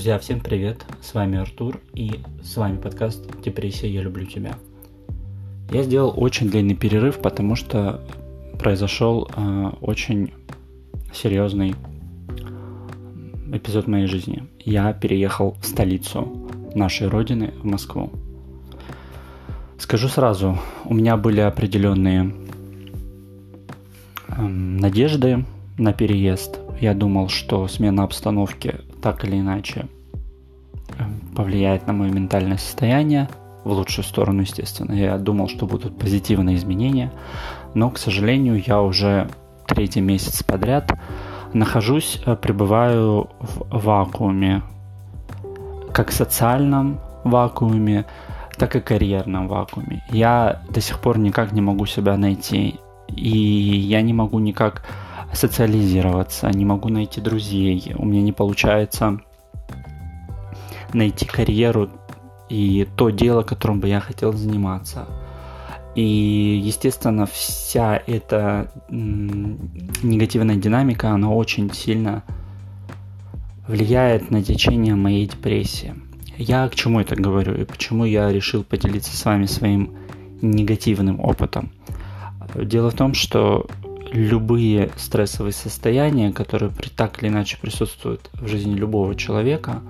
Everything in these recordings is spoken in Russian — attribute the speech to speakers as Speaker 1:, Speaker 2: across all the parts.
Speaker 1: Друзья, всем привет! С вами Артур и с вами подкаст «Депрессия, я люблю тебя». Я сделал очень длинный перерыв, потому что произошел э, очень серьезный эпизод моей жизни. Я переехал в столицу нашей родины, в Москву. Скажу сразу, у меня были определенные э, надежды на переезд. Я думал, что смена обстановки так или иначе э, повлияет на мое ментальное состояние, в лучшую сторону, естественно. Я думал, что будут позитивные изменения, но, к сожалению, я уже третий месяц подряд нахожусь, э, пребываю в вакууме, как социальном вакууме, так и карьерном вакууме. Я до сих пор никак не могу себя найти, и я не могу никак социализироваться, не могу найти друзей, у меня не получается найти карьеру и то дело, которым бы я хотел заниматься. И, естественно, вся эта негативная динамика, она очень сильно влияет на течение моей депрессии. Я к чему это говорю и почему я решил поделиться с вами своим негативным опытом? Дело в том, что любые стрессовые состояния, которые так или иначе присутствуют в жизни любого человека,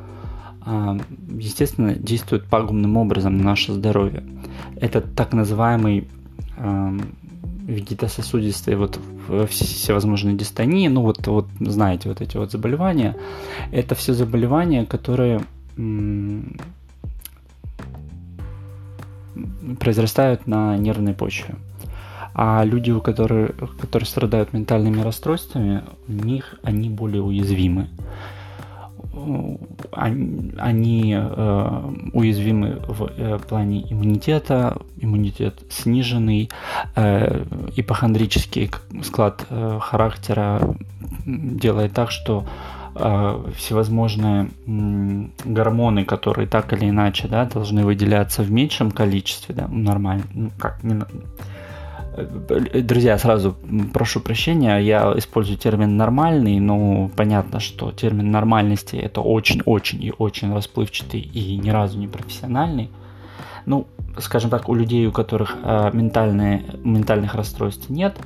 Speaker 1: а, естественно, действуют пагубным образом на наше здоровье. Это так называемый вегетососудистые вот всевозможные дистонии, ну вот, вот знаете, вот эти вот заболевания, это все заболевания, которые произрастают на нервной почве. А люди, у которых, которые страдают ментальными расстройствами, у них они более уязвимы. Они, они э, уязвимы в э, плане иммунитета, иммунитет сниженный, э, ипохондрический склад э, характера делает так, что э, всевозможные гормоны, которые так или иначе да, должны выделяться в меньшем количестве, да, нормально, ну как, не, Друзья, сразу прошу прощения, я использую термин нормальный, но понятно, что термин нормальности это очень-очень и очень расплывчатый и ни разу не профессиональный. Ну, скажем так, у людей, у которых э, ментальные, ментальных расстройств нет,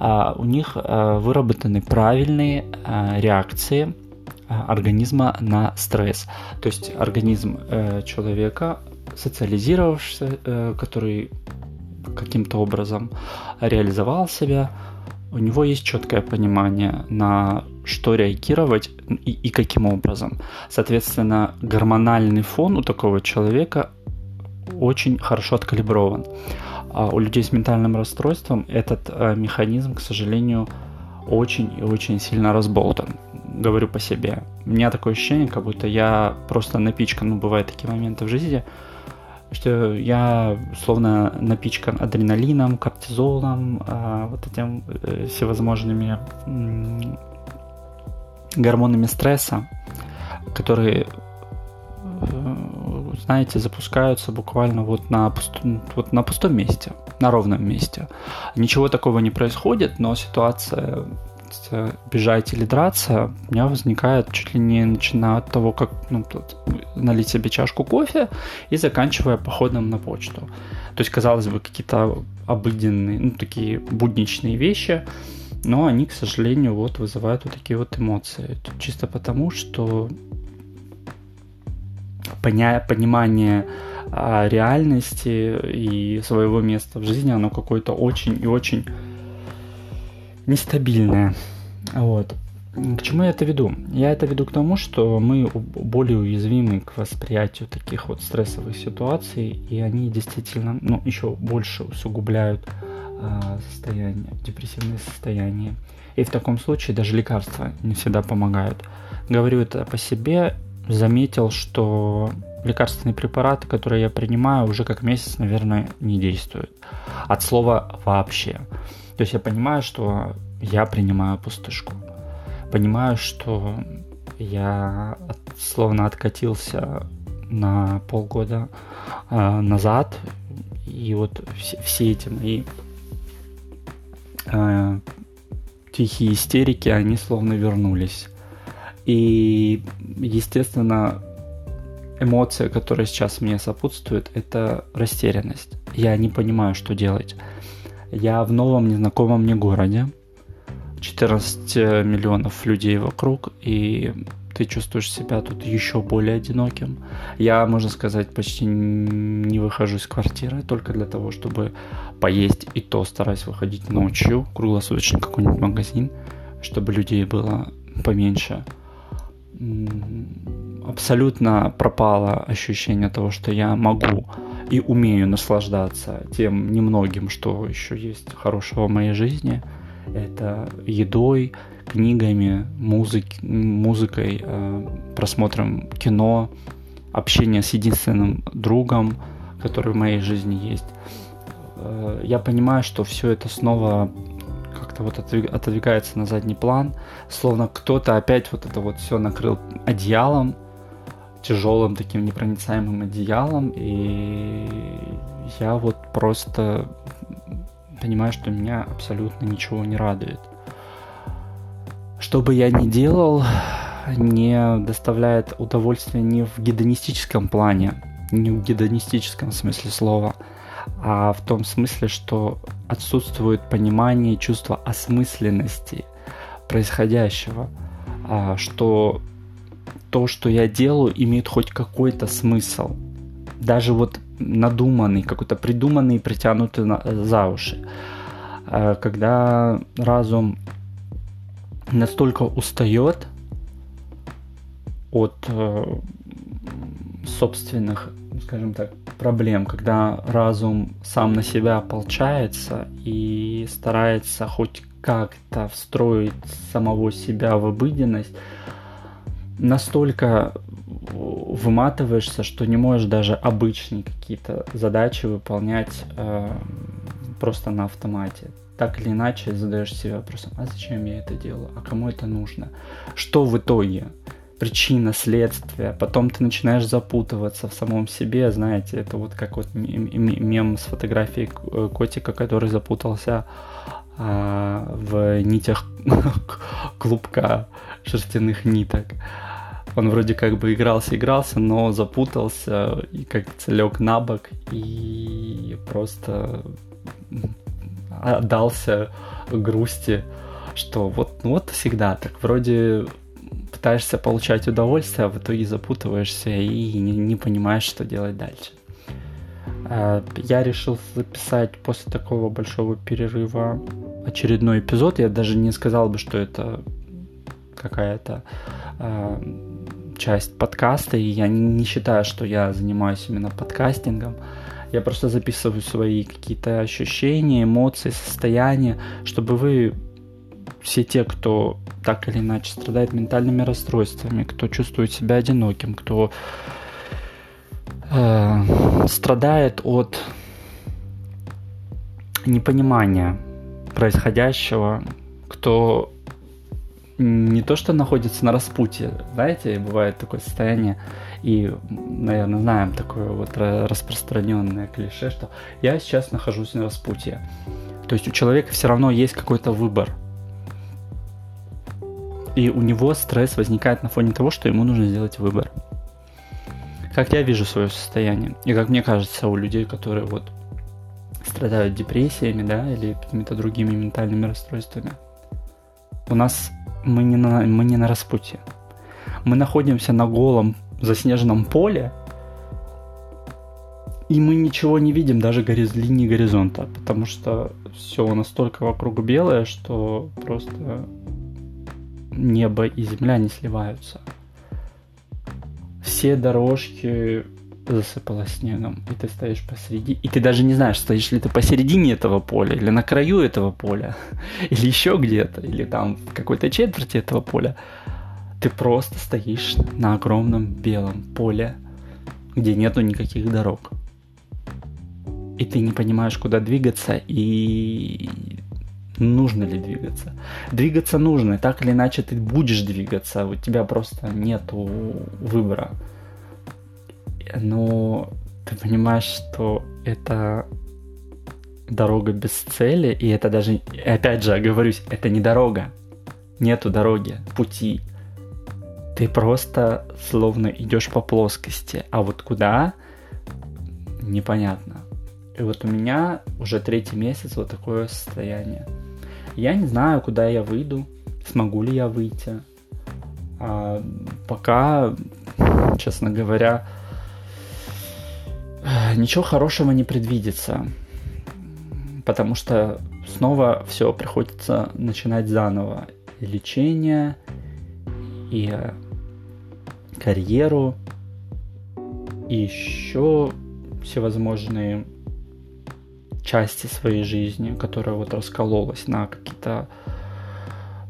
Speaker 1: э, у них э, выработаны правильные э, реакции э, организма на стресс. То есть организм э, человека, социализировавшийся, э, который каким-то образом реализовал себя, у него есть четкое понимание, на что реагировать и, и каким образом. Соответственно, гормональный фон у такого человека очень хорошо откалиброван. А у людей с ментальным расстройством этот э, механизм, к сожалению, очень и очень сильно разболтан. Говорю по себе. У меня такое ощущение, как будто я просто напичкан, ну, бывают такие моменты в жизни, что я словно напичкан адреналином, кортизолом, а, вот этим э, всевозможными гормонами стресса, которые, э, знаете, запускаются буквально вот на, пустом, вот на пустом месте, на ровном месте. Ничего такого не происходит, но ситуация бежать или драться, у меня возникает чуть ли не начиная от того, как ну, налить себе чашку кофе и заканчивая походом на почту. То есть, казалось бы, какие-то обыденные, ну, такие будничные вещи, но они, к сожалению, вот вызывают вот такие вот эмоции. Чисто потому, что понимание а, реальности и своего места в жизни, оно какое-то очень и очень нестабильная. Вот. К чему я это веду? Я это веду к тому, что мы более уязвимы к восприятию таких вот стрессовых ситуаций, и они действительно, ну, еще больше усугубляют э, состояние, депрессивное состояние. И в таком случае даже лекарства не всегда помогают. Говорю это по себе, заметил, что лекарственные препараты, которые я принимаю, уже как месяц, наверное, не действуют. От слова вообще. То есть я понимаю, что я принимаю пустышку. Понимаю, что я словно откатился на полгода э, назад, и вот все, все эти мои э, тихие истерики, они словно вернулись. И, естественно, эмоция, которая сейчас мне сопутствует, это растерянность. Я не понимаю, что делать. Я в новом незнакомом мне городе. 14 миллионов людей вокруг, и ты чувствуешь себя тут еще более одиноким. Я, можно сказать, почти не выхожу из квартиры только для того, чтобы поесть, и то стараюсь выходить ночью, круглосуточно какой-нибудь магазин, чтобы людей было поменьше. Абсолютно пропало ощущение того, что я могу и умею наслаждаться тем немногим, что еще есть хорошего в моей жизни. Это едой, книгами, музык, музыкой, э, просмотром кино, общение с единственным другом, который в моей жизни есть. Э, я понимаю, что все это снова как-то вот отодвигается на задний план, словно кто-то опять вот это вот все накрыл одеялом, тяжелым таким непроницаемым одеялом, и я вот просто понимаю, что меня абсолютно ничего не радует. Что бы я ни делал, не доставляет удовольствия ни в гедонистическом плане, не в гедонистическом смысле слова, а в том смысле, что отсутствует понимание чувство осмысленности происходящего, а, что то, что я делаю, имеет хоть какой-то смысл. Даже вот надуманный, какой-то придуманный, притянутый на, за уши. А, когда разум настолько устает от э, собственных, скажем так, проблем, когда разум сам на себя ополчается и старается хоть как-то встроить самого себя в обыденность, настолько выматываешься, что не можешь даже обычные какие-то задачи выполнять э, просто на автомате. Так или иначе задаешь себе вопросом, а зачем я это делаю, а кому это нужно, что в итоге, причина, следствие, потом ты начинаешь запутываться в самом себе, знаете, это вот как вот мем с фотографией э, котика, который запутался а, в нитях клубка шерстяных ниток. Он вроде как бы игрался, игрался, но запутался и как-то лег на бок и просто отдался грусти, что вот, ну вот всегда так, вроде пытаешься получать удовольствие, а в итоге запутываешься и не, не понимаешь, что делать дальше. А, я решил записать после такого большого перерыва очередной эпизод. Я даже не сказал бы, что это какая-то э, часть подкаста, и я не считаю, что я занимаюсь именно подкастингом. Я просто записываю свои какие-то ощущения, эмоции, состояния, чтобы вы все те, кто так или иначе страдает ментальными расстройствами, кто чувствует себя одиноким, кто э, страдает от непонимания происходящего, кто не то что находится на распутье, знаете, бывает такое состояние, и, наверное, знаем такое вот распространенное клише, что я сейчас нахожусь на распутье. То есть у человека все равно есть какой-то выбор. И у него стресс возникает на фоне того, что ему нужно сделать выбор. Как я вижу свое состояние, и как мне кажется, у людей, которые вот страдают депрессиями, да, или какими-то другими ментальными расстройствами, у нас мы не на, мы не на распутье. Мы находимся на голом заснеженном поле, и мы ничего не видим, даже гориз... линии горизонта, потому что все настолько вокруг белое, что просто небо и земля не сливаются. Все дорожки засыпало снегом, и ты стоишь посреди, и ты даже не знаешь, стоишь ли ты посередине этого поля, или на краю этого поля, или еще где-то, или там в какой-то четверти этого поля. Ты просто стоишь на огромном белом поле, где нету никаких дорог. И ты не понимаешь, куда двигаться, и нужно ли двигаться. Двигаться нужно, так или иначе ты будешь двигаться, у тебя просто нету выбора но ты понимаешь, что это дорога без цели, и это даже, опять же, оговорюсь, это не дорога. Нету дороги, пути. ты просто словно идешь по плоскости, а вот куда непонятно. И вот у меня уже третий месяц вот такое состояние. Я не знаю, куда я выйду, смогу ли я выйти. А пока, честно говоря, ничего хорошего не предвидится. Потому что снова все приходится начинать заново. И лечение, и карьеру, и еще всевозможные части своей жизни, которая вот раскололась на какие-то...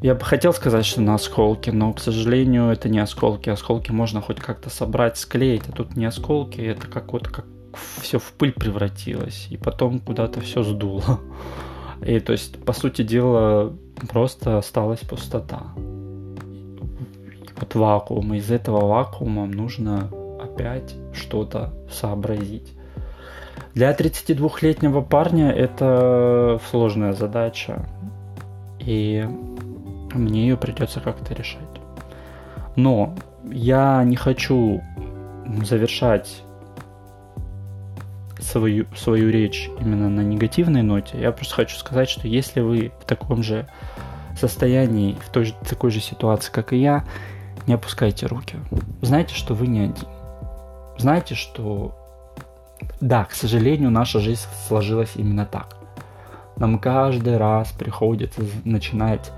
Speaker 1: Я бы хотел сказать, что на осколки, но, к сожалению, это не осколки. Осколки можно хоть как-то собрать, склеить, а тут не осколки, это как вот как все в пыль превратилось, и потом куда-то все сдуло. И то есть, по сути дела, просто осталась пустота. Вот вакуум. Из этого вакуума нужно опять что-то сообразить. Для 32-летнего парня это сложная задача, и мне ее придется как-то решать. Но я не хочу завершать свою, свою речь именно на негативной ноте. Я просто хочу сказать, что если вы в таком же состоянии, в той же, такой же ситуации, как и я, не опускайте руки. Знайте, что вы не один. Знайте, что да, к сожалению, наша жизнь сложилась именно так. Нам каждый раз приходится начинать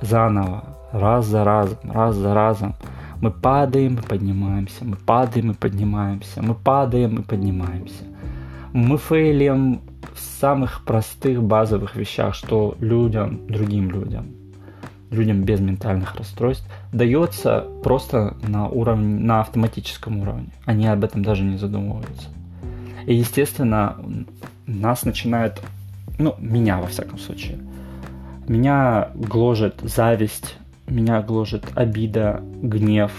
Speaker 1: заново, раз за разом, раз за разом. Мы падаем и поднимаемся, мы падаем и поднимаемся, мы падаем и поднимаемся. Мы фейлим в самых простых базовых вещах, что людям, другим людям, людям без ментальных расстройств, дается просто на уровне, на автоматическом уровне. Они об этом даже не задумываются. И, естественно, нас начинает, ну, меня, во всяком случае, меня гложет зависть, меня гложет обида, гнев.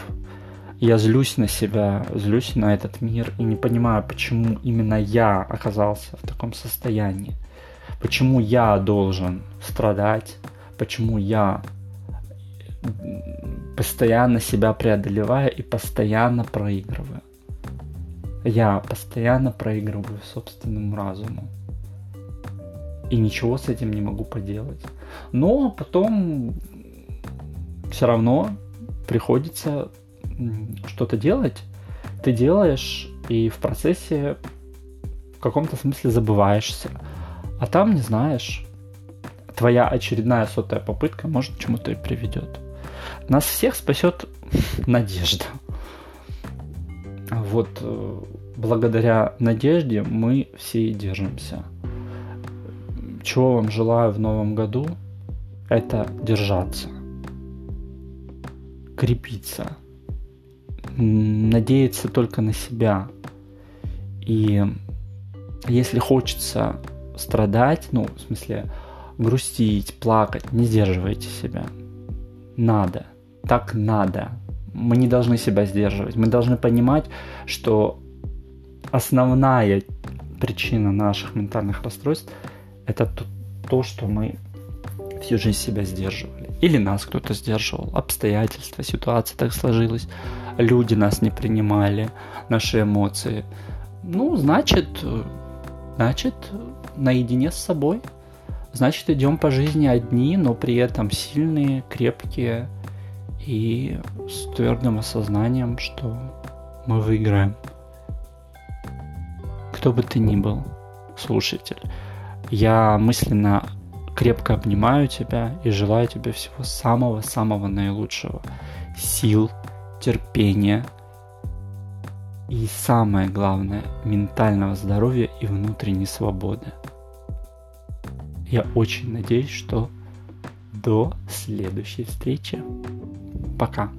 Speaker 1: Я злюсь на себя, злюсь на этот мир и не понимаю, почему именно я оказался в таком состоянии. Почему я должен страдать, почему я постоянно себя преодолеваю и постоянно проигрываю я постоянно проигрываю собственному разуму. И ничего с этим не могу поделать. Но потом все равно приходится что-то делать. Ты делаешь, и в процессе в каком-то смысле забываешься. А там не знаешь. Твоя очередная сотая попытка может к чему-то и приведет. Нас всех спасет надежда. Вот э, благодаря надежде мы все и держимся. Чего вам желаю в новом году? Это держаться, крепиться, надеяться только на себя. И если хочется страдать, ну, в смысле, грустить, плакать, не сдерживайте себя. Надо. Так надо мы не должны себя сдерживать. Мы должны понимать, что основная причина наших ментальных расстройств это то, то, что мы всю жизнь себя сдерживали. Или нас кто-то сдерживал. Обстоятельства, ситуация так сложилась. Люди нас не принимали, наши эмоции. Ну, значит, значит, наедине с собой. Значит, идем по жизни одни, но при этом сильные, крепкие, и с твердым осознанием, что мы выиграем. Кто бы ты ни был, слушатель, я мысленно крепко обнимаю тебя и желаю тебе всего самого-самого наилучшего. Сил, терпения и самое главное, ментального здоровья и внутренней свободы. Я очень надеюсь, что до следующей встречи. Пока.